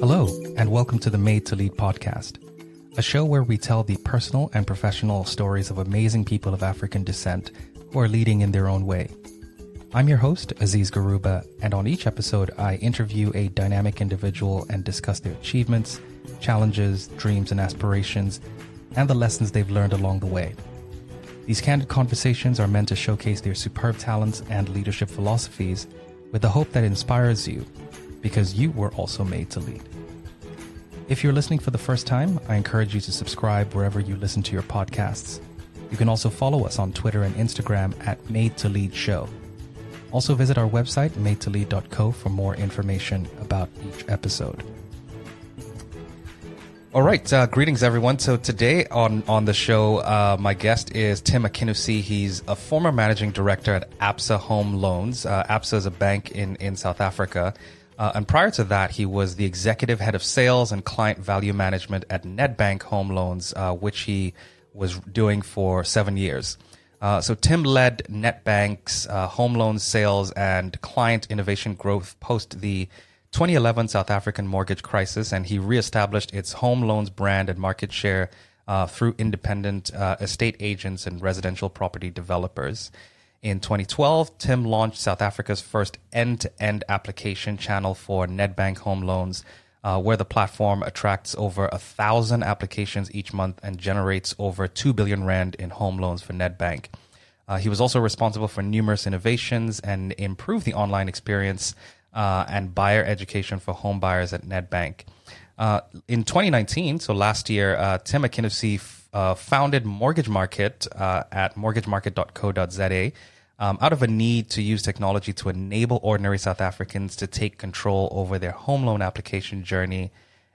Hello, and welcome to the Made to Lead podcast, a show where we tell the personal and professional stories of amazing people of African descent who are leading in their own way. I'm your host, Aziz Garuba, and on each episode, I interview a dynamic individual and discuss their achievements, challenges, dreams, and aspirations, and the lessons they've learned along the way. These candid conversations are meant to showcase their superb talents and leadership philosophies with the hope that inspires you because you were also made to lead. If you're listening for the first time, I encourage you to subscribe wherever you listen to your podcasts. You can also follow us on Twitter and Instagram at Made to Lead Show. Also, visit our website, madetolead.co, for more information about each episode. All right, uh, greetings everyone. So today on on the show, uh, my guest is Tim Akinnusi. He's a former managing director at Absa Home Loans. Uh, Absa is a bank in in South Africa, uh, and prior to that, he was the executive head of sales and client value management at Nedbank Home Loans, uh, which he was doing for seven years. Uh, so Tim led Nedbank's uh, home loan sales and client innovation growth post the 2011 South African mortgage crisis, and he reestablished its home loans brand and market share uh, through independent uh, estate agents and residential property developers. In 2012, Tim launched South Africa's first end-to-end application channel for Nedbank home loans, uh, where the platform attracts over a thousand applications each month and generates over 2 billion rand in home loans for Nedbank. Uh, he was also responsible for numerous innovations and improved the online experience uh, and buyer education for home buyers at Nedbank. Uh, in 2019, so last year, uh, Tim Akinnusi f- uh, founded Mortgage Market uh, at mortgagemarket.co.za um, out of a need to use technology to enable ordinary South Africans to take control over their home loan application journey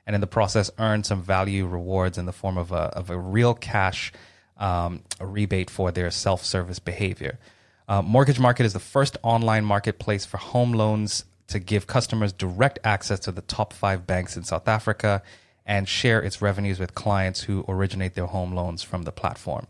and in the process earn some value rewards in the form of a, of a real cash um, a rebate for their self service behavior. Uh, Mortgage Market is the first online marketplace for home loans to give customers direct access to the top five banks in South Africa and share its revenues with clients who originate their home loans from the platform.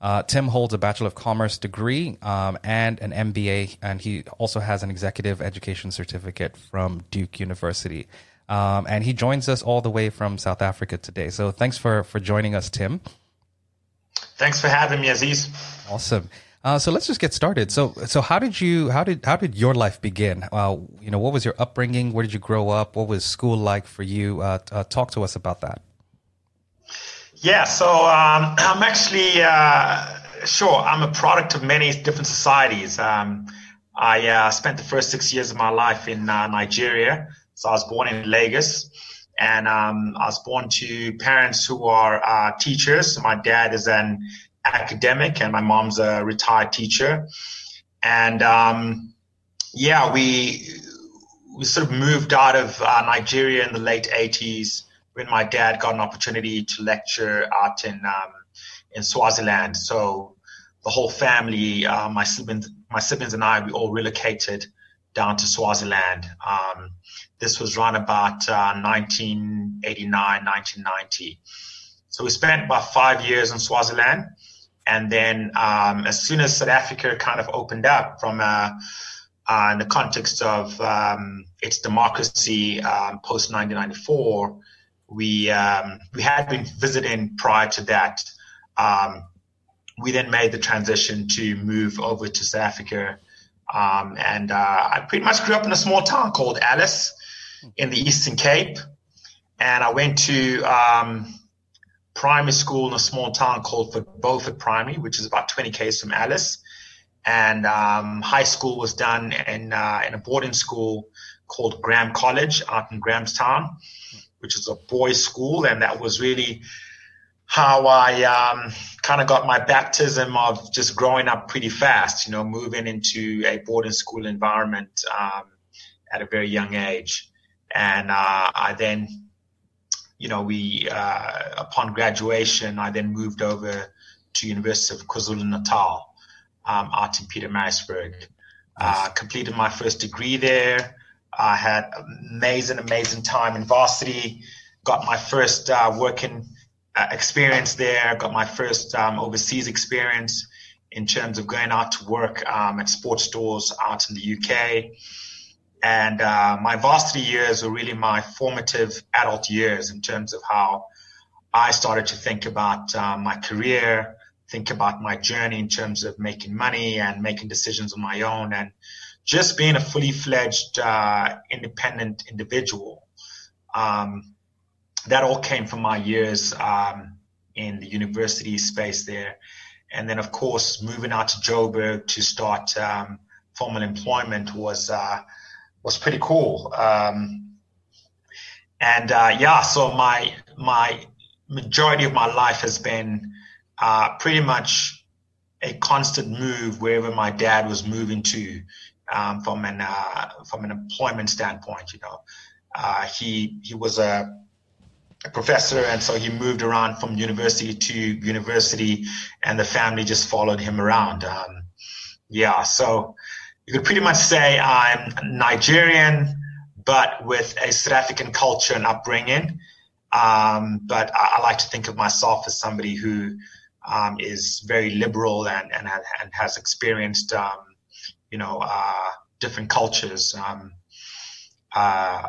Uh, Tim holds a Bachelor of Commerce degree um, and an MBA, and he also has an executive education certificate from Duke University. Um, and he joins us all the way from South Africa today. So thanks for for joining us, Tim. Thanks for having me, Aziz. Awesome. Uh, so let's just get started. So, so how did you, how did, how did your life begin? Uh, you know, what was your upbringing? Where did you grow up? What was school like for you? Uh, uh talk to us about that. Yeah, so um, I'm actually uh, sure I'm a product of many different societies. Um, I uh, spent the first six years of my life in Nigeria. So I was born in Lagos, and um, I was born to parents who are teachers. My dad is an academic, and my mom's a retired teacher. And um, yeah, we we sort of moved out of uh, Nigeria in the late 80s when my dad got an opportunity to lecture out in um, in Swaziland. So the whole family, uh, my siblings, my siblings and I, we all relocated down to Swaziland. Um, this was around about uh, 1989, 1990. So we spent about five years in Swaziland. And then um, as soon as South Africa kind of opened up from uh, uh in the context of um, its democracy um, post 1994, we um, we had been visiting prior to that. Um, we then made the transition to move over to South Africa, um, and uh, I pretty much grew up in a small town called Alice in the Eastern Cape, and I went to primary school in a small town called Beaufort Primary, which is about 20 k's from Alice, and um, high school was done in uh, in a boarding school called Graeme College out in Grahamstown which is a boys' school, and that was really how I um, kind of got my baptism of just growing up pretty fast. You know, moving into a boarding school environment um, at a very young age, and uh, I then, you know, we uh, upon graduation, I then moved over to University of KwaZulu Natal, um, out in Pietermaritzburg. Uh, completed my first degree there. I had amazing, amazing time in varsity. Got my first uh, working uh, experience there. Got my first um, overseas experience in terms of going out to work um, at sports stores out in the UK. And uh, my varsity years were really my formative adult years in terms of how I started to think about uh, my career, think about my journey in terms of making money and making decisions on my own, and just being a fully fledged uh, independent individual. Um, that all came from my years um, in the university space there. And then, of course, moving out to Joburg to start um, formal employment was uh, was pretty cool. Um, and uh, yeah, so my my majority of my life has been uh, pretty much a constant move wherever my dad was moving to um, from an uh, from an employment standpoint. You know, uh, he he was a a professor, and so he moved around from university to university, and the family just followed him around. Um, yeah, so you could pretty much say I'm Nigerian, but with a South African culture and upbringing. Um, but I, I, like to think of myself as somebody who um, is very liberal and, and, and has experienced, um, you know, uh, different cultures. Um, uh,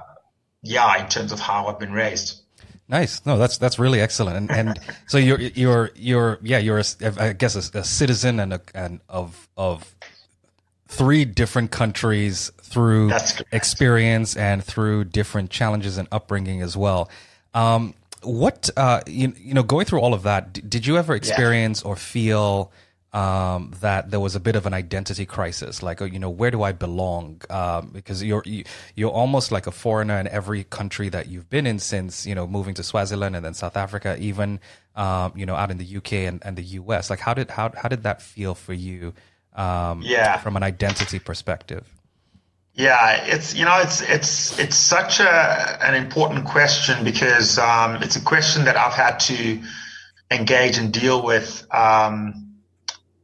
yeah, in terms of how I've been raised. Nice. No, that's that's really excellent. And, and so you're you're you're yeah you're a, I guess a, a citizen and a, and of of three different countries through experience and through different challenges and upbringing as well. Um, what uh, you, you know going through all of that, did you ever experience yeah. or feel um, that there was a bit of an identity crisis, like, oh, you know, where do I belong? Um, because you're you, are you are almost like a foreigner in every country that you've been in since you know moving to Swaziland and then South Africa, even um, you know out in the UK and, and the US. Like, how did how how did that feel for you? Um, yeah. from an identity perspective. Yeah, it's you know it's it's it's such a an important question because um, it's a question that I've had to engage and deal with um,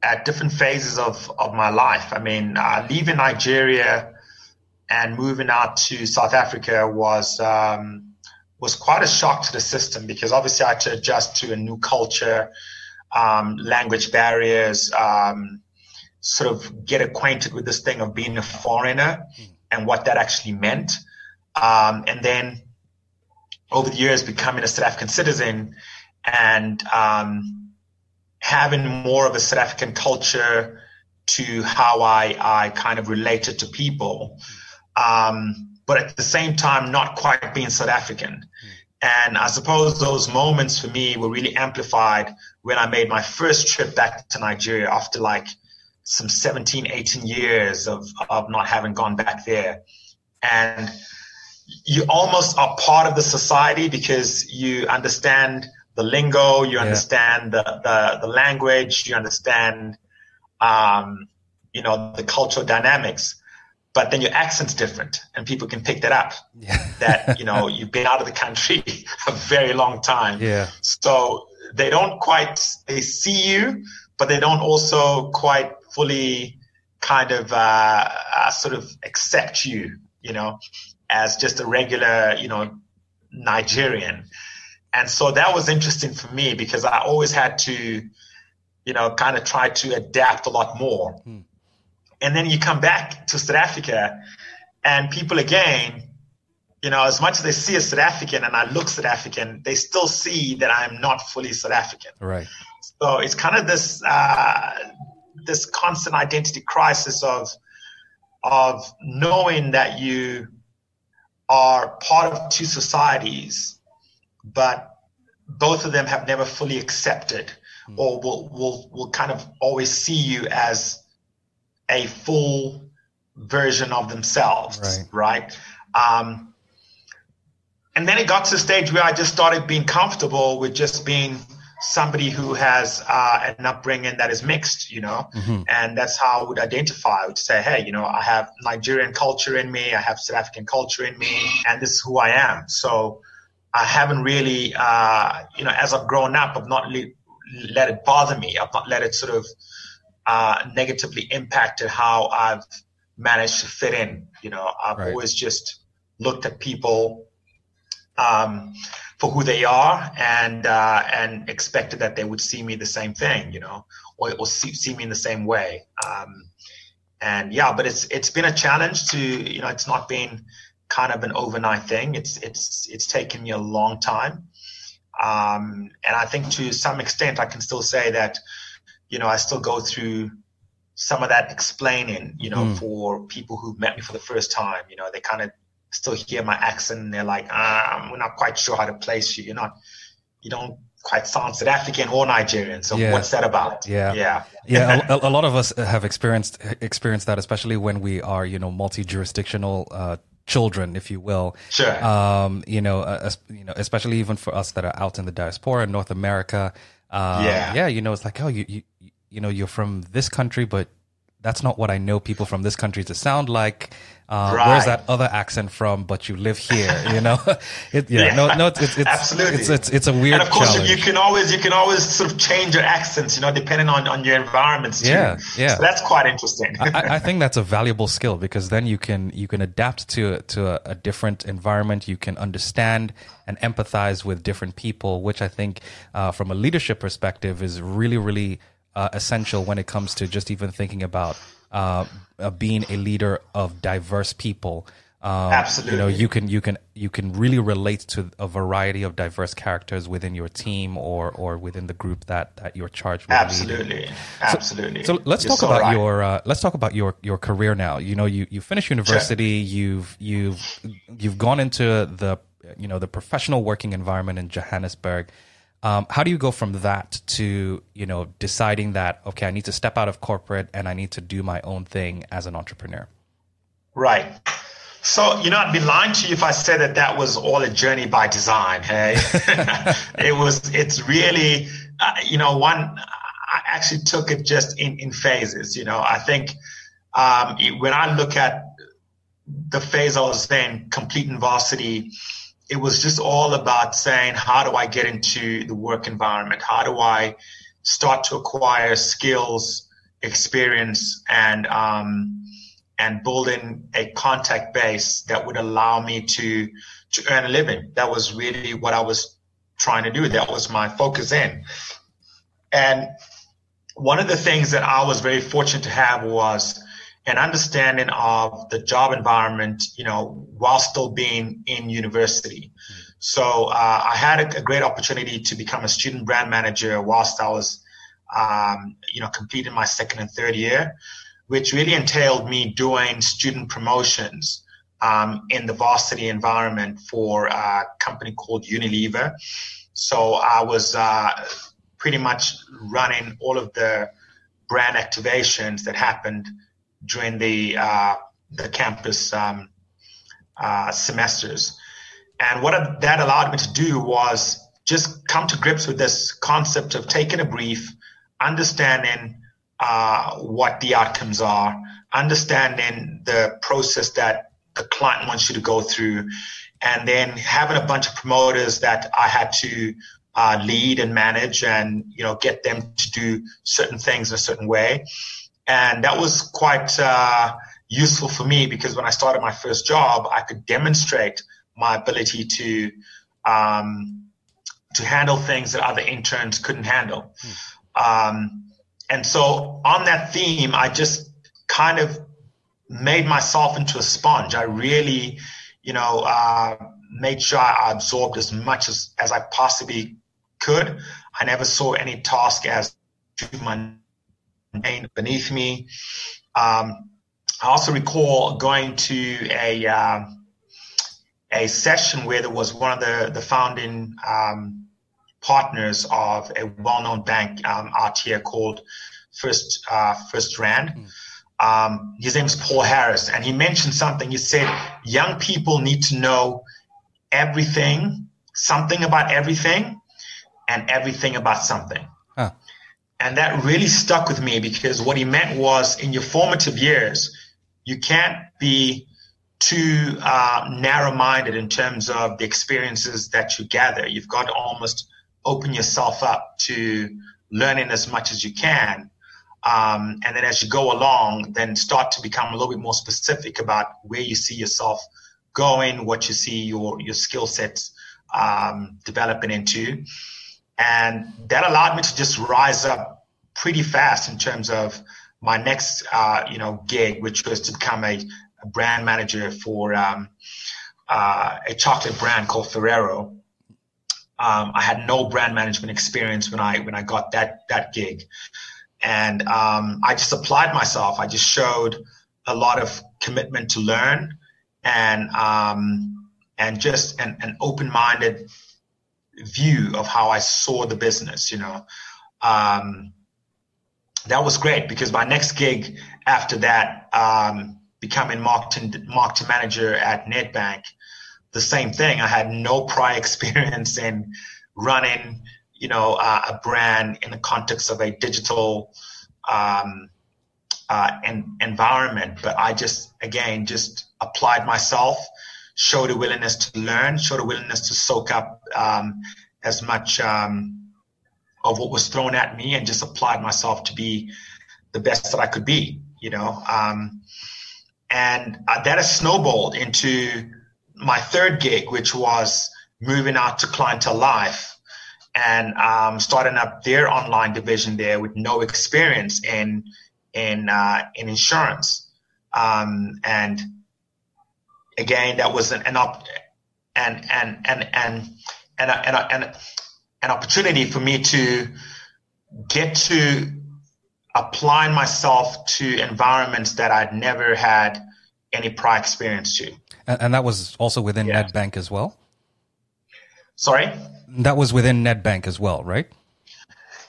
at different phases of, of my life. I mean, uh, leaving Nigeria and moving out to South Africa was um, was quite a shock to the system because obviously I had to adjust to a new culture, um, language barriers, um, sort of get acquainted with this thing of being a foreigner and what that actually meant, um, and then over the years becoming a South African citizen and um, having more of a South African culture to how I, I kind of related to people. Um, but at the same time, not quite being South African. And I suppose those moments for me were really amplified when I made my first trip back to Nigeria after like some 17, 18 years of, of not having gone back there. And you almost are part of the society because you understand the lingo, you yeah. understand the, the, the, language, you understand, um, you know, the cultural dynamics. But then your accent's different, and people can pick that up. Yeah. that you know you've been out of the country a very long time. Yeah. So they don't quite they see you, but they don't also quite fully kind of uh, uh, sort of accept you, you know, as just a regular, you know, Nigerian and so that was interesting for me because I always had to, you know, kind of try to adapt a lot more. Hmm. And then you come back to South Africa, and people again, you know, as much as they see a South African and I look South African, they still see that I'm not fully South African. Right. So it's kind of this uh, this constant identity crisis of of knowing that you are part of two societies but both of them have never fully accepted mm. or will, will, will kind of always see you as a full version of themselves, right? right? Um, and then it got to the stage where I just started being comfortable with just being somebody who has uh, an upbringing that is mixed, you know, mm-hmm. and that's how I would identify. I would say, hey, you know, I have Nigerian culture in me, I have South African culture in me, and this is who I am. So I haven't really, uh, you know, as I've grown up, I've not le- let it bother me. I've not let it sort of uh, negatively impacted how I've managed to fit in. You know, I've right. always just looked at people um, for who they are and uh, and expected that they would see me the same thing. You know, or, or see, see, me in the same way. Um, and yeah, but it's it's been a challenge to you know it's not been kind of an overnight thing. It's it's it's taken me a long time, um, and I think to some extent I can still say that you know I still go through some of that explaining, you know, mm. for people who've met me for the first time. You know, they kind of still hear my accent and they're like, ah, we're not quite sure how to place you. You're not, you don't quite sound South African or Nigerian. So yeah. what's that about? Yeah, yeah, yeah. a, a, lot of us have experienced experienced that, especially when we are, you know, multi jurisdictional. Uh, children, if you will. Sure. Um, you know, uh, you know, especially even for us that are out in the diaspora in North America. Um, yeah. Yeah. You know, it's like, oh, you, you, you know, you're from this country, but that's not what I know people from this country to sound like. Uh, right. Where's that other accent from? But you live here, you know. it, yeah, yeah, no, no, it's, it's absolutely it's, it's, it's a weird. And of course, challenge. you can always you can always sort of change your accents, you know, depending on on your environments too. Yeah, yeah. So that's quite interesting. I, I, think that's a valuable skill because then you can you can adapt to to a, a different environment. You can understand and empathize with different people, which I think, uh, from a leadership perspective, is really really uh, essential when it comes to just even thinking about uh, uh, being a leader of diverse people. Um, Absolutely. You know, you can you can you can really relate to a variety of diverse characters within your team or or within the group that that you're charged with. Absolutely, leading. absolutely. So, so let's you're talk so about right. your uh, let's talk about your your career now. You know, you you finished university. Sure. You've you've you've gone into the you know the professional working environment in Johannesburg. Um, how do you go from that to you know deciding that okay, I need to step out of corporate and I need to do my own thing as an entrepreneur? Right. So you know, I'd be lying to you if I said that that was all a journey by design. Hey, it was. It's really, uh, you know, one. I actually took it just in in phases. You know, I think um, when I look at the phase I was in, complete in varsity it was just all about saying, how do I get into the work environment? How do I start to acquire skills, experience, and um, and building a contact base that would allow me to to earn a living. That was really what I was trying to do. That was my focus in. And one of the things that I was very fortunate to have was an understanding of the job environment, you know, while still being in university. So uh, I had a, a, great opportunity to become a student brand manager whilst I was, um, you know, completing my second and third year, which really entailed me doing student promotions um, in the varsity environment for a company called Unilever. So I was uh, pretty much running all of the brand activations that happened during the uh, the campus um, uh, semesters. And what that allowed me to do was just come to grips with this concept of taking a brief, understanding uh, what the outcomes are, understanding the process that the client wants you to go through, and then having a bunch of promoters that I had to uh, lead and manage and you know get them to do certain things in a certain way and that was quite uh, useful for me because when I started my first job, I could demonstrate my ability to um, to handle things that other interns couldn't handle. Hmm. Um, and so on that theme, I just kind of made myself into a sponge. I really, you know, uh, made sure I absorbed as much as, as I possibly could. I never saw any task as too much beneath me. Um, I also recall going to a uh, a session where there was one of the the founding um, partners of a well-known bank um, out here called First uh, FirstRand. Mm. Um, his name is Paul Harris, and he mentioned something. He said young people need to know everything, something about everything, and everything about something. And that really stuck with me because what he meant was in your formative years, you can't be too uh, narrow minded in terms of the experiences that you gather. You've got to almost open yourself up to learning as much as you can. Um, and then as you go along, then start to become a little bit more specific about where you see yourself going, what you see your, your skill sets um, developing into. And that allowed me to just rise up pretty fast in terms of my next, uh, you know, gig, which was to become a, a brand manager for um, uh, a chocolate brand called Ferrero. Um, I had no brand management experience when I when I got that that gig, and um, I just applied myself. I just showed a lot of commitment to learn and um, and just an, an open minded view of how I saw the business. You know, um, that was great because my next gig after that, um, becoming marketing marketing manager at Nedbank, the same thing. I had no prior experience in running, you know, uh, a brand in the context of a digital um, uh, en- environment. But I just, again, just applied myself, showed a willingness to learn, showed a willingness to soak up um, as much um, of what was thrown at me, and just applied myself to be the best that I could be. You know, um, and uh, that has snowballed into my third gig, which was moving out to clientele life and um, starting up their online division there with no experience in in uh, in insurance. Um, and again, that was an, an op- and and and and and and, and an opportunity for me to get to apply myself to environments that I'd never had any prior experience to. And, and that was also within yeah. Nedbank as well? Sorry? That was within Nedbank as well, right?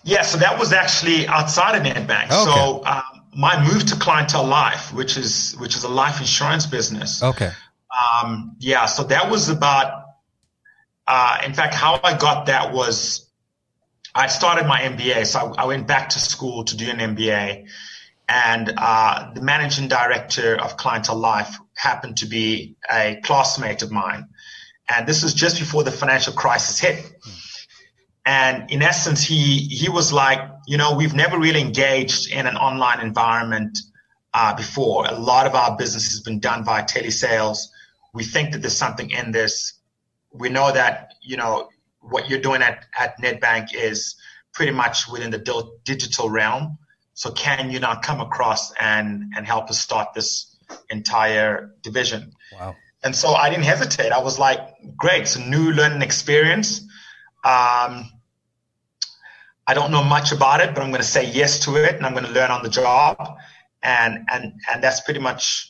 Yeah, so that was actually outside of Nedbank. Okay. So um, my move to Clientele Life, which is which is a life insurance business. Okay. Um, yeah, so that was about. Uh, in fact, how I got that was I started my MBA, so I, I went back to school to do an MBA, and uh, the managing director of Clientele Life happened to be a classmate of mine. And this was just before the financial crisis hit. And in essence, he, he was like, you know, we've never really engaged in an online environment uh, before. A lot of our business has been done via telesales. We think that there's something in this. We know that, you know, what you're doing at, at Nedbank is pretty much within the digital realm. So can you not come across and, and help us start this entire division. Wow. And so I didn't hesitate. I was like, great, it's a new learning experience. Um, I don't know much about it, but I'm going to say yes to it and I'm going to learn on the job. And, and, and that's pretty much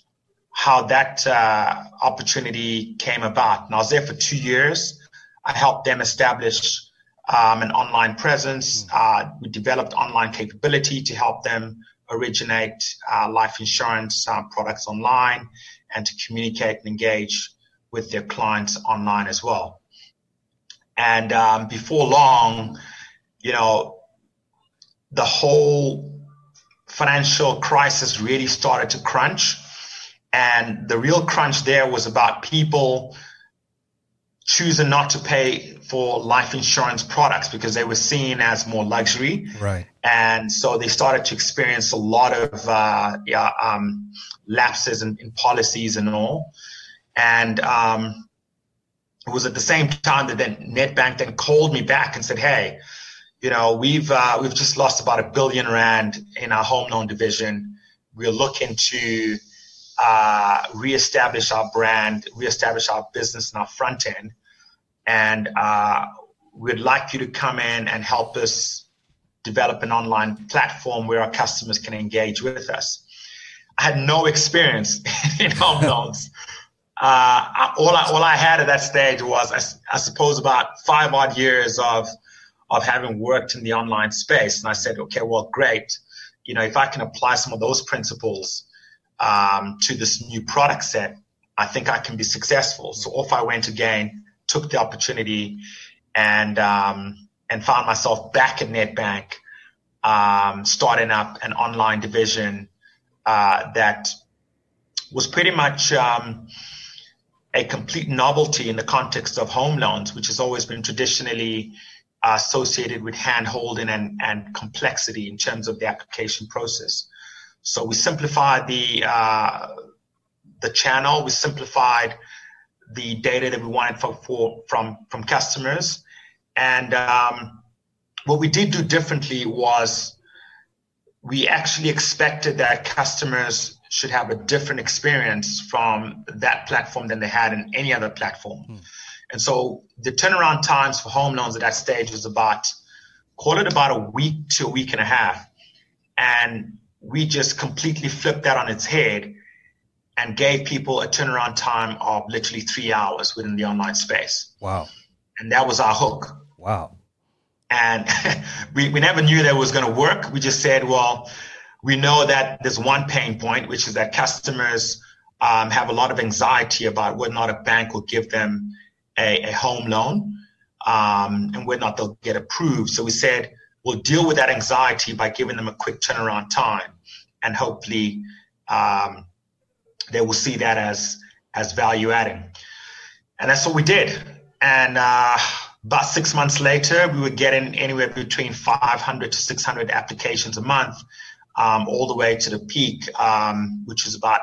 how that uh, opportunity came about. And I was there for two years. I helped them establish um, an online presence. Hmm. Uh, we developed online capability to help them originate uh, life insurance uh, products online and to communicate and engage with their clients online as well. And um, before long, you know, the whole financial crisis really started to crunch. And the real crunch there was about people choosing not to pay for life insurance products because they were seen as more luxury. Right. And so they started to experience a lot of uh, yeah, um, lapses in, in, policies and all. And um, it was at the same time that then Nedbank then called me back and said, "Hey, you know, we've uh, we've just lost about a billion rand in our home loan division. We're looking to uh, reestablish our brand, reestablish our business and our front end." and uh, we'd like you to come in and help us develop an online platform where our customers can engage with us. I had no experience in home loans. Uh, all, I, all I had at that stage was, I, I, suppose, about five odd years of of having worked in the online space. And I said, okay, well, great. You know, if I can apply some of those principles um, to this new product set, I think I can be successful. So off I went again took the opportunity and um, and found myself back at Nedbank, um, starting up an online division uh, that was pretty much um, a complete novelty in the context of home loans, which has always been traditionally associated with hand holding and, and complexity in terms of the application process. So we simplified the uh, the channel, we simplified the data that we wanted for, for from from customers. And um, what we did do differently was we actually expected that customers should have a different experience from that platform than they had in any other platform. Hmm. And so the turnaround times for home loans at that stage was about, call it about a week to a week and a half. And we just completely flipped that on its head and gave people a turnaround time of literally three hours within the online space. Wow. And that was our hook. Wow. And we, we never knew that was going to work. We just said, well, we know that there's one pain point, which is that customers um, have a lot of anxiety about whether or not a bank will give them a, a home loan um, and whether or not they'll get approved. So we said we'll deal with that anxiety by giving them a quick turnaround time, and hopefully um, they will see that as as value adding. And that's what we did. And uh, about six months later, we were getting anywhere between 500 to 600 applications a month um, all the way to the peak, um, which was about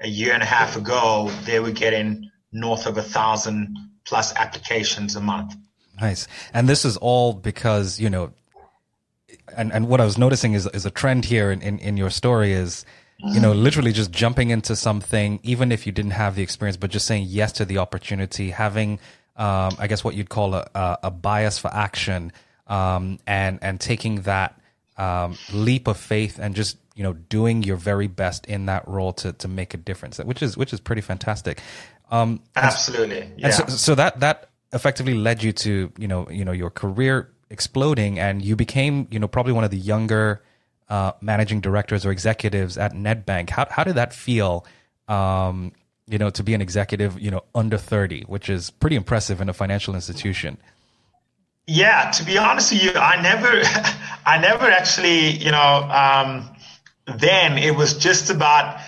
a year and a half ago. They were getting north of a thousand plus applications a month. Nice. And this is all because, you know, and, and what I was noticing is, is a trend here in, in, in your story is, you know, literally just jumping into something, even if you didn't have the experience, but just saying yes to the opportunity, having, um, I guess what you'd call a, a, a bias for action, um, and, and taking that, um, leap of faith and just you know doing your very best in that role to to make a difference, which is which is pretty fantastic. Um, Absolutely, yeah. So, so, that that effectively led you to you know you know your career exploding, and you became you know probably one of the younger uh, managing directors or executives at Nedbank. How how did that feel? Um, you know, to be an executive, you know, under 30, which is pretty impressive in a financial institution. Yeah, to be honest with you, I never, I never actually, you know, um, then it was just about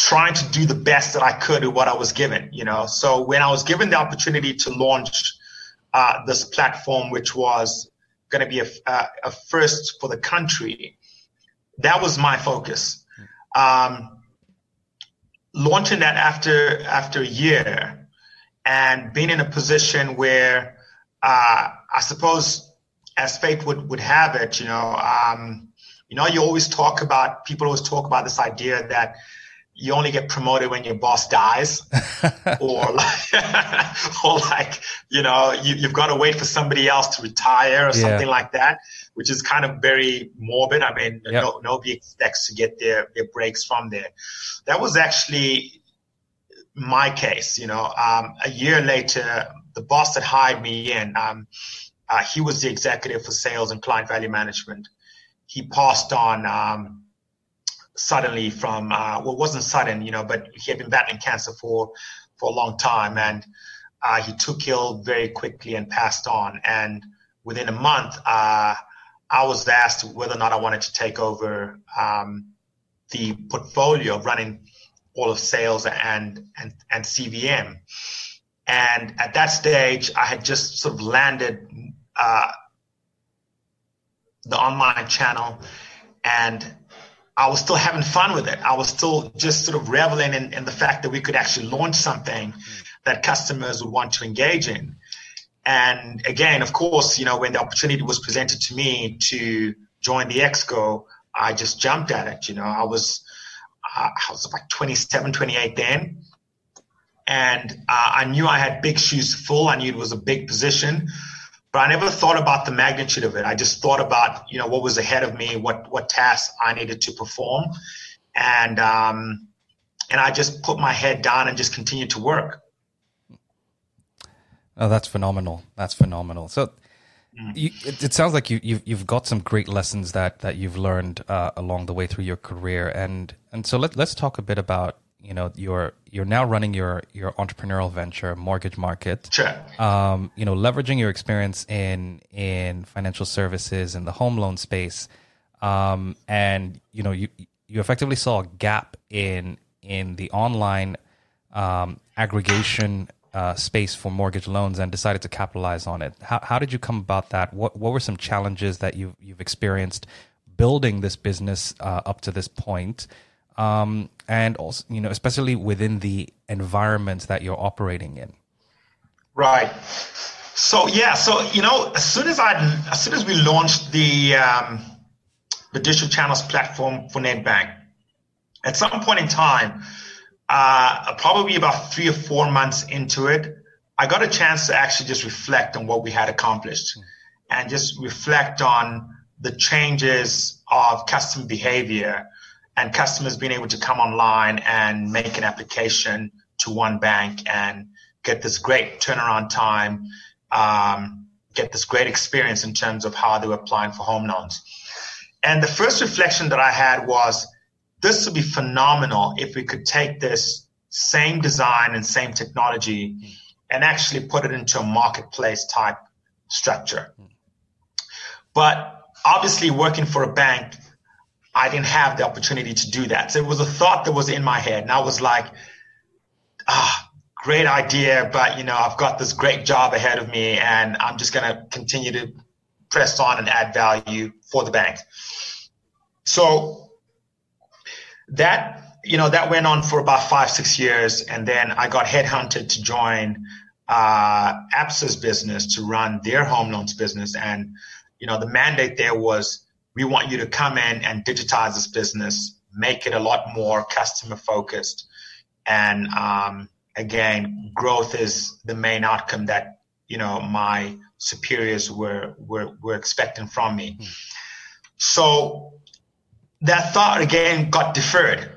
trying to do the best that I could with what I was given, you know. So when I was given the opportunity to launch uh, this platform, which was going to be a, a, a, first for the country, that was my focus. Um, launching that after after a year and being in a position where uh, I suppose as fate would, would have it, you know, um, you know, you always talk about, people always talk about this idea that you only get promoted when your boss dies or like, or like, you know, you, have got to wait for somebody else to retire or something yeah. like that, which is kind of very morbid. I mean, yep. no, nobody expects to get their, their breaks from there. That was actually my case, you know, um, a year later, the boss that hired me in, um, uh, he was the executive for sales and client value management. He passed on um, suddenly from uh, well, it wasn't sudden, you know, but he had been battling cancer for for a long time, and uh, he took ill very quickly and passed on. And within a month, uh, I was asked whether or not I wanted to take over um, the portfolio of running all of sales and and and CVM. And at that stage, I had just sort of landed uh, the online channel and I was still having fun with it. I was still just sort of reveling in, in the fact that we could actually launch something that customers would want to engage in. And again, of course, you know, when the opportunity was presented to me to join the Exco, I just jumped at it. You know, I was, uh, I was about 27, 28 then and uh, I knew I had big shoes to fill. I knew it was a big position, but I never thought about the magnitude of it. I just thought about you know what was ahead of me, what what tasks I needed to perform, and um, and I just put my head down and just continued to work. Oh, that's phenomenal! That's phenomenal. So. Mm. You, it, it, sounds like you, you've, you've got some great lessons that, that you've learned uh, along the way through your career, and and so let, let's talk a bit about you know you're you're now running your your entrepreneurial venture mortgage market. Sure. um, you know leveraging your experience in in financial services in the home loan space um, and you know you you effectively saw a gap in in the online um, aggregation uh, space for mortgage loans and decided to capitalize on it. How, how did you come about that? What what were some challenges that you've you've experienced building this business uh, up to this point um, and also you know especially within the environments that you're operating in right so yeah so you know as soon as i as soon as we launched the um, the digital channels platform for Nedbank. At some point in time, uh, probably about three or four months into it, I got a chance to actually just reflect on what we had accomplished and just reflect on the changes of customer behavior and customers being able to come online and make an application to one bank and get this great turnaround time, um, get this great experience in terms of how they were applying for home loans. And the first reflection that I had was this would be phenomenal if we could take this same design and same technology and actually put it into a marketplace type structure. But obviously, working for a bank, I didn't have the opportunity to do that. So it was a thought that was in my head. And I was like, ah, great idea, but you know, I've got this great job ahead of me and I'm just going to continue to press on and add value for the bank. So that, you know, that went on for about five, six years. And then I got headhunted to join uh, ABSA's business to run their home loans business. And, you know, the mandate there was we want you to come in and digitize this business, make it a lot more customer focused. And um, again, growth is the main outcome that, you know, my superiors were, were, were expecting from me. Mm. So that thought again got deferred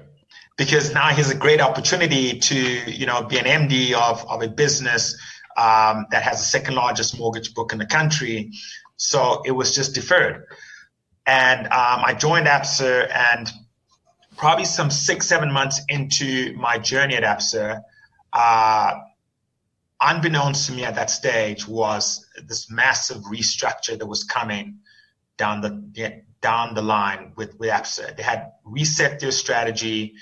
because now here's a great opportunity to you know be an MD of, of a business um, that has the second largest mortgage book in the country. So it was just deferred. And um, I joined ABSA and probably some six, seven months into my journey at ABSA, uh, unbeknownst to me at that stage was this massive restructure that was coming down the down the line with, with ABSA. They had reset their strategy,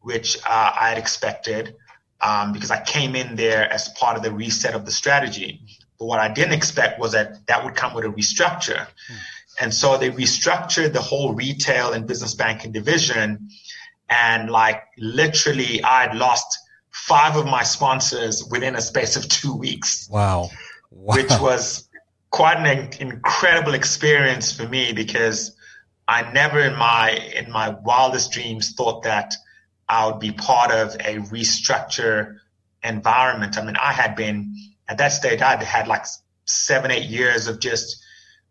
which uh, I had expected um, because I came in there as part of the reset of the strategy. But what I didn't expect was that that would come with a restructure. Hmm. And so they restructured the whole retail and business banking division. And like literally, I had lost five of my sponsors within a space of two weeks. Wow. wow. Which was quite an incredible experience for me because I never in my in my wildest dreams thought that I would be part of a restructure environment. I mean, I had been at that stage, I'd had like seven, eight years of just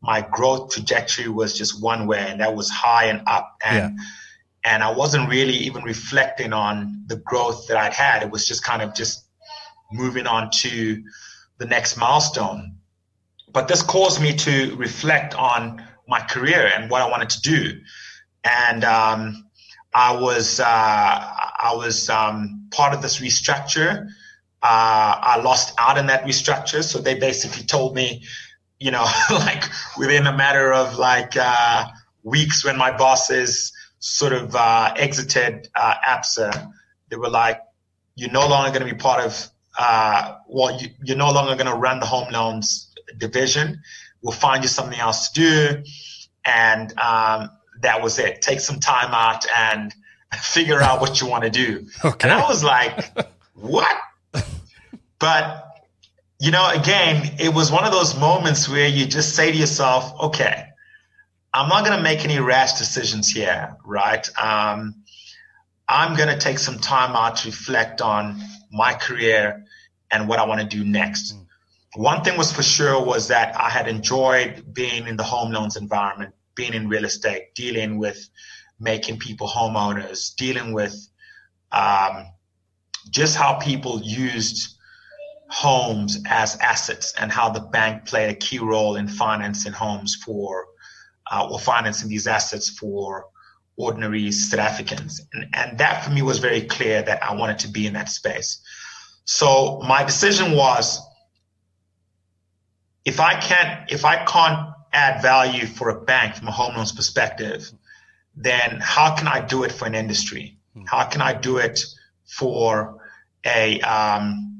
my growth trajectory was just one way, and that was high and up. And yeah. and I wasn't really even reflecting on the growth that I'd had. It was just kind of just moving on to the next milestone. But this caused me to reflect on my career and what I wanted to do. And um, I was uh, I was um, part of this restructure. Uh, I lost out in that restructure, so they basically told me, you know, like within a matter of like uh, weeks, when my bosses sort of uh, exited uh, ABSA, they were like, "You're no longer going to be part of. Uh, well, you, you're no longer going to run the home loans division. We'll find you something else to do." And um, that was it. Take some time out and figure out what you want to do. Okay. And I was like, what? But, you know, again, it was one of those moments where you just say to yourself, okay, I'm not going to make any rash decisions here, right? Um, I'm going to take some time out to reflect on my career and what I want to do next. Mm. One thing was for sure was that I had enjoyed being in the home loans environment being in real estate, dealing with making people homeowners, dealing with um, just how people used homes as assets and how the bank played a key role in financing homes for uh, or financing these assets for ordinary South Africans. And, and that for me was very clear that I wanted to be in that space. So my decision was if I can't if I can't add value for a bank from a home loans perspective, then how can I do it for an industry? Hmm. How can I do it for a um,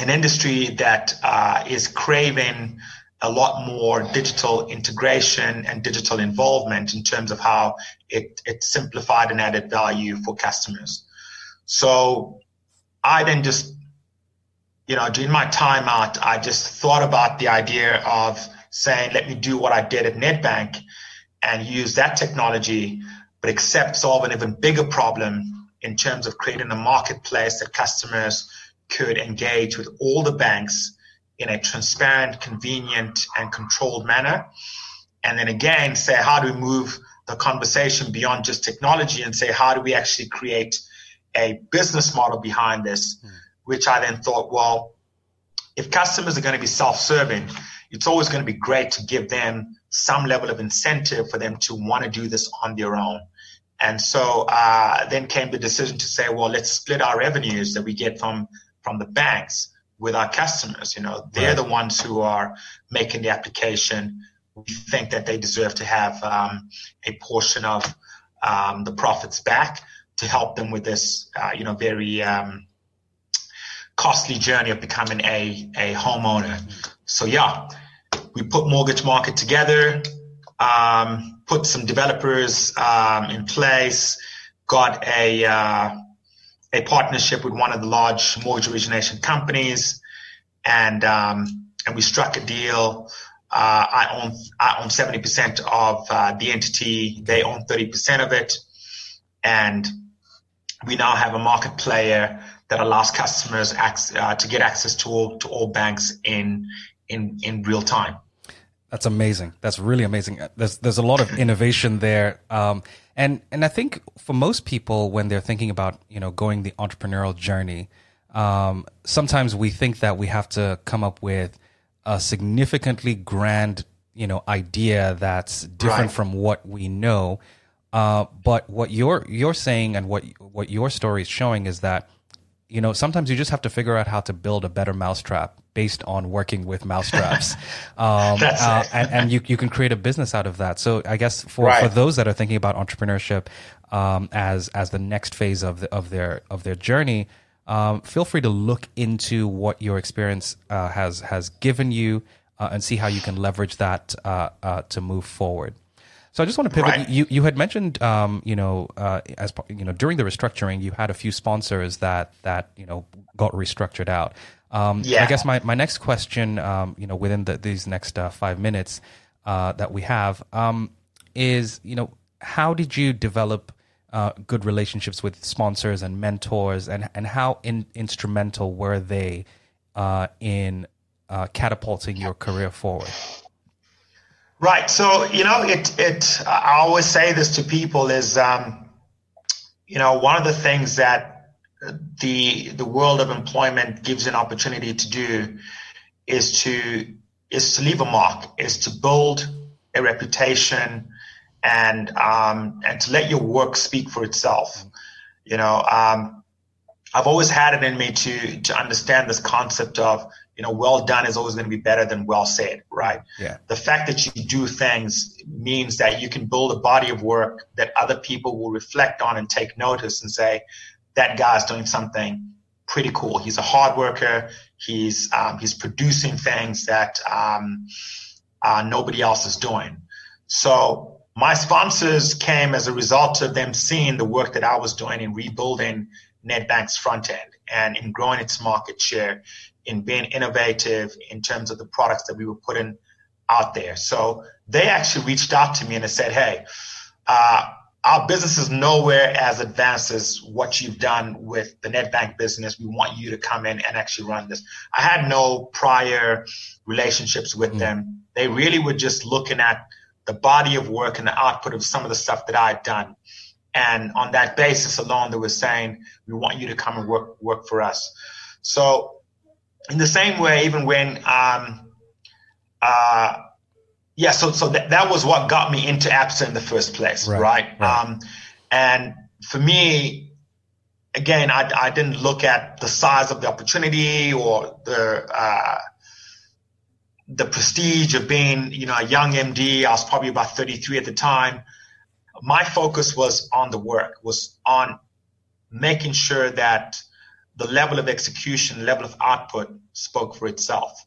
an industry that uh, is craving a lot more digital integration and digital involvement in terms of how it, it simplified and added value for customers. So I then just, you know, during my time out, I just thought about the idea of saying, let me do what I did at Nedbank and use that technology, but accept solve an even bigger problem in terms of creating a marketplace that customers could engage with all the banks in a transparent, convenient, and controlled manner. And then again, say, how do we move the conversation beyond just technology and say, how do we actually create a business model behind this? Mm. Which I then thought, well, if customers are going to be self serving, it's always going to be great to give them some level of incentive for them to want to do this on their own. And so uh, then came the decision to say, well, let's split our revenues that we get from from the banks with our customers. You know, they're right. the ones who are making the application. We think that they deserve to have um, a portion of um, the profits back to help them with this, uh, you know, very um, costly journey of becoming a a homeowner. So yeah, we put Mortgage Market together, um, put some developers um, in place, got a uh, a partnership with one of the large mortgage origination companies, and um, and we struck a deal. Uh, I own I own seventy percent of uh, the entity. They own thirty percent of it, and we now have a market player that allows customers ac- uh, to get access to all to all banks in in in real time. That's amazing. That's really amazing. There's there's a lot of innovation there, um, and and I think for most people when they're thinking about you know going the entrepreneurial journey, um, sometimes we think that we have to come up with a significantly grand you know idea that's different right. from what we know. Uh, but what you're you're saying and what what your story is showing is that you know, sometimes you just have to figure out how to build a better mousetrap based on working with mousetraps. um, That's uh, and, and you, you can create a business out of that. So I guess for, right. for those that are thinking about entrepreneurship um, as as the next phase of the, of their of their journey, um, feel free to look into what your experience uh, has has given you uh, and see how you can leverage that uh, uh, to move forward. So I just want to pivot. Right. You you had mentioned, um, you know, uh, as you know, during the restructuring, you had a few sponsors that that you know got restructured out. Um, yeah. I guess my, my next question, um, you know, within the, these next uh, five minutes uh, that we have, um, is you know, how did you develop uh, good relationships with sponsors and mentors, and and how in, instrumental were they uh, in uh, catapulting your career forward? Right. So, you know, it, it, I always say this to people is, um, you know, one of the things that the, the world of employment gives an opportunity to do is to, is to leave a mark, is to build a reputation and, um, and to let your work speak for itself. You know, um, I've always had it in me to, to understand this concept of, you know, well done is always going to be better than well said, right? Yeah. The fact that you do things means that you can build a body of work that other people will reflect on and take notice and say, that guy's doing something pretty cool. He's a hard worker. He's um, he's producing things that um, uh, nobody else is doing. So my sponsors came as a result of them seeing the work that I was doing in rebuilding Nedbank's front end and in growing its market share in being innovative in terms of the products that we were putting out there. So they actually reached out to me and they said, Hey, uh, our business is nowhere as advanced as what you've done with the Nedbank business. We want you to come in and actually run this. I had no prior relationships with mm. them. They really were just looking at the body of work and the output of some of the stuff that I had done. And on that basis alone, they were saying, we want you to come and work, work for us. So in the same way, even when, um, uh, yeah, so so that, that was what got me into ABSA in the first place, right? right? right. Um, and for me, again, I, I didn't look at the size of the opportunity or the uh, the prestige of being, you know, a young MD. I was probably about 33 at the time. My focus was on the work, was on making sure that the level of execution, level of output spoke for itself.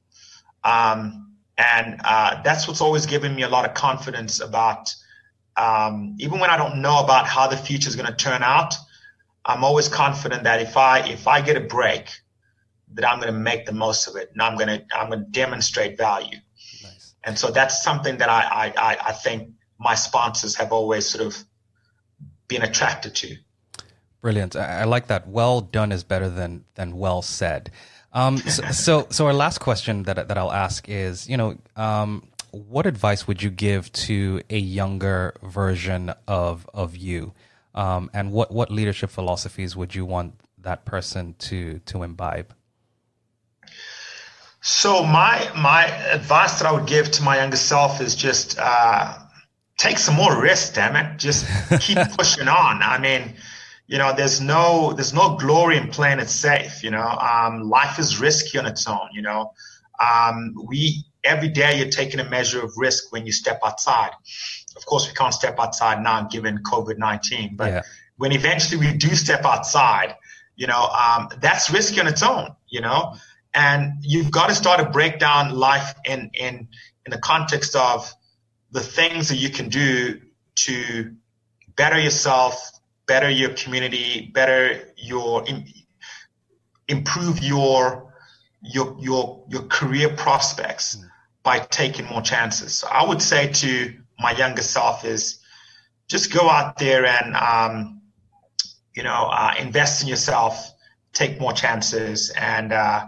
Um, and uh, that's what's always given me a lot of confidence about, um, even when I don't know about how the future is going to turn out, I'm always confident that if I if I get a break, that I'm going to make the most of it, and I'm going to I'm going to demonstrate value. Nice. And so that's something that I I, I think my sponsors have always sort of been attracted to. Brilliant. I, I like that. Well done is better than than well said. Um, so, so, so our last question that that I'll ask is, you know, um, what advice would you give to a younger version of of you, um, and what what leadership philosophies would you want that person to to imbibe? So my my advice that I would give to my younger self is just uh, take some more risks. Damn it, just keep pushing on. I mean, you know, there's no there's no glory in playing it safe. You know, um, life is risky on its own. You know, um, we every day you're taking a measure of risk when you step outside. Of course, we can't step outside now given COVID nineteen, but yeah. when eventually we do step outside, you know, um, that's risky on its own. You know and you've got to start to break down life in in in the context of the things that you can do to better yourself, better your community, better your improve your your your your career prospects mm. by taking more chances. So I would say to my younger self is just go out there and um, you know uh, invest in yourself, take more chances, and uh,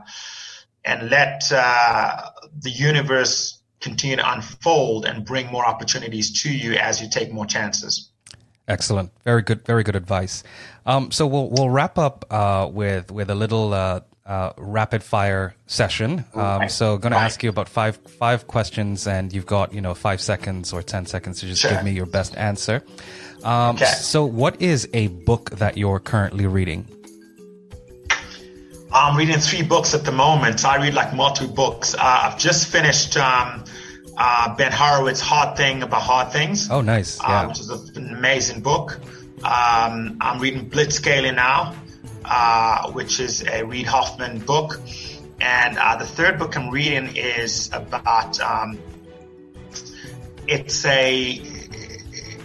and let uh, the universe continue to unfold and bring more opportunities to you as you take more chances. Excellent, very good, very good advice. Um, so we'll we'll wrap up uh, with with a little uh, uh rapid fire session. Um, So, going to ask you about five five questions, and you've got you know five seconds or ten seconds to just sure. give me your best answer. Um, okay. So, what is a book that you're currently reading? I'm reading three books at the moment. I read like multiple books. Uh, I've just finished um, uh, Ben Horowitz' Hard Thing About Hard Things. Oh, nice. Uh, which is an amazing book. Um, I'm reading Blitzscaling now, uh, which is a Reid Hoffman book. And uh, the third book I'm reading is about um, it's a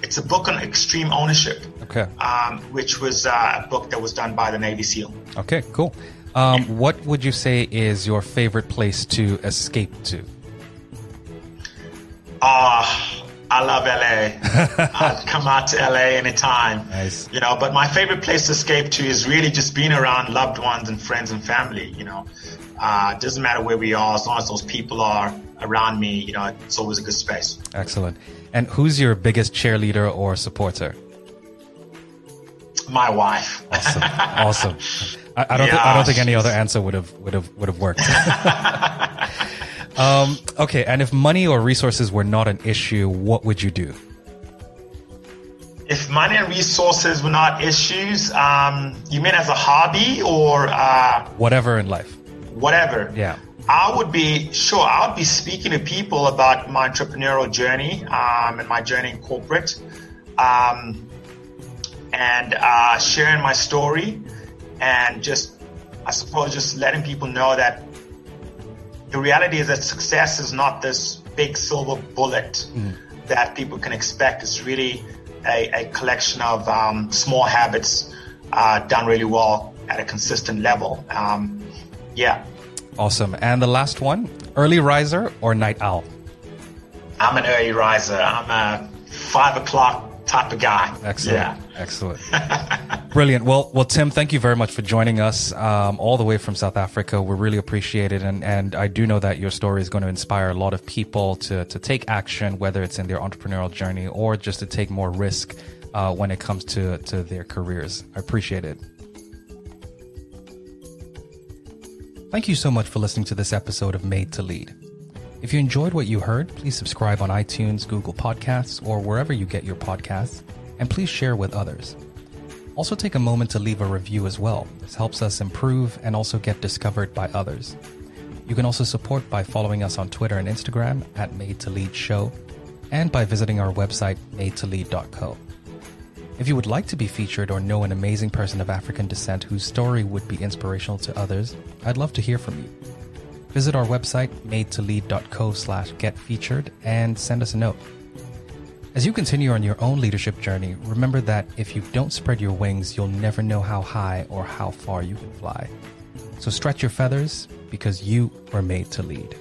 it's a book on extreme ownership. Okay. Um, which was uh, a book that was done by the Navy SEAL. Okay, cool. Um, what would you say is your favorite place to escape to? Ah, uh, I love LA. I'd come out to LA anytime. Nice. You know, but my favorite place to escape to is really just being around loved ones and friends and family. You know, uh, doesn't matter where we are, as long as those people are around me. You know, it's always a good space. Excellent. And who's your biggest cheerleader or supporter? My wife. Awesome. awesome. I, I don't. Yeah, th- I don't think any other answer would have would have would have worked. um, okay, and if money or resources were not an issue, what would you do? If money and resources were not issues, um, you mean as a hobby or uh, whatever in life? Whatever. Yeah. I would be sure. I would be speaking to people about my entrepreneurial journey um, and my journey in corporate, um, and uh, sharing my story and just, I suppose, just letting people know that the reality is that success is not this big silver bullet mm. that people can expect. It's really a, a collection of um, small habits uh, done really well at a consistent level. Um, yeah. Awesome. And the last one early riser or night owl? I'm an early riser. I'm a five o'clock type of guy. Excellent. Yeah. Excellent. Brilliant. Well, well, Tim, thank you very much for joining us um, all the way from South Africa. We really appreciate it, and and I do know that your story is going to inspire a lot of people to to take action, whether it's in their entrepreneurial journey or just to take more risk uh, when it comes to to their careers. I appreciate it. Thank you so much for listening to this episode of Made to Lead. If you enjoyed what you heard, please subscribe on iTunes, Google Podcasts, or wherever you get your podcasts, and please share with others. Also, take a moment to leave a review as well. This helps us improve and also get discovered by others. You can also support by following us on Twitter and Instagram at Made to Lead Show and by visiting our website, madetolead.co. If you would like to be featured or know an amazing person of African descent whose story would be inspirational to others, I'd love to hear from you. Visit our website, madetolead.co slash get featured, and send us a note. As you continue on your own leadership journey, remember that if you don't spread your wings, you'll never know how high or how far you can fly. So stretch your feathers because you were made to lead.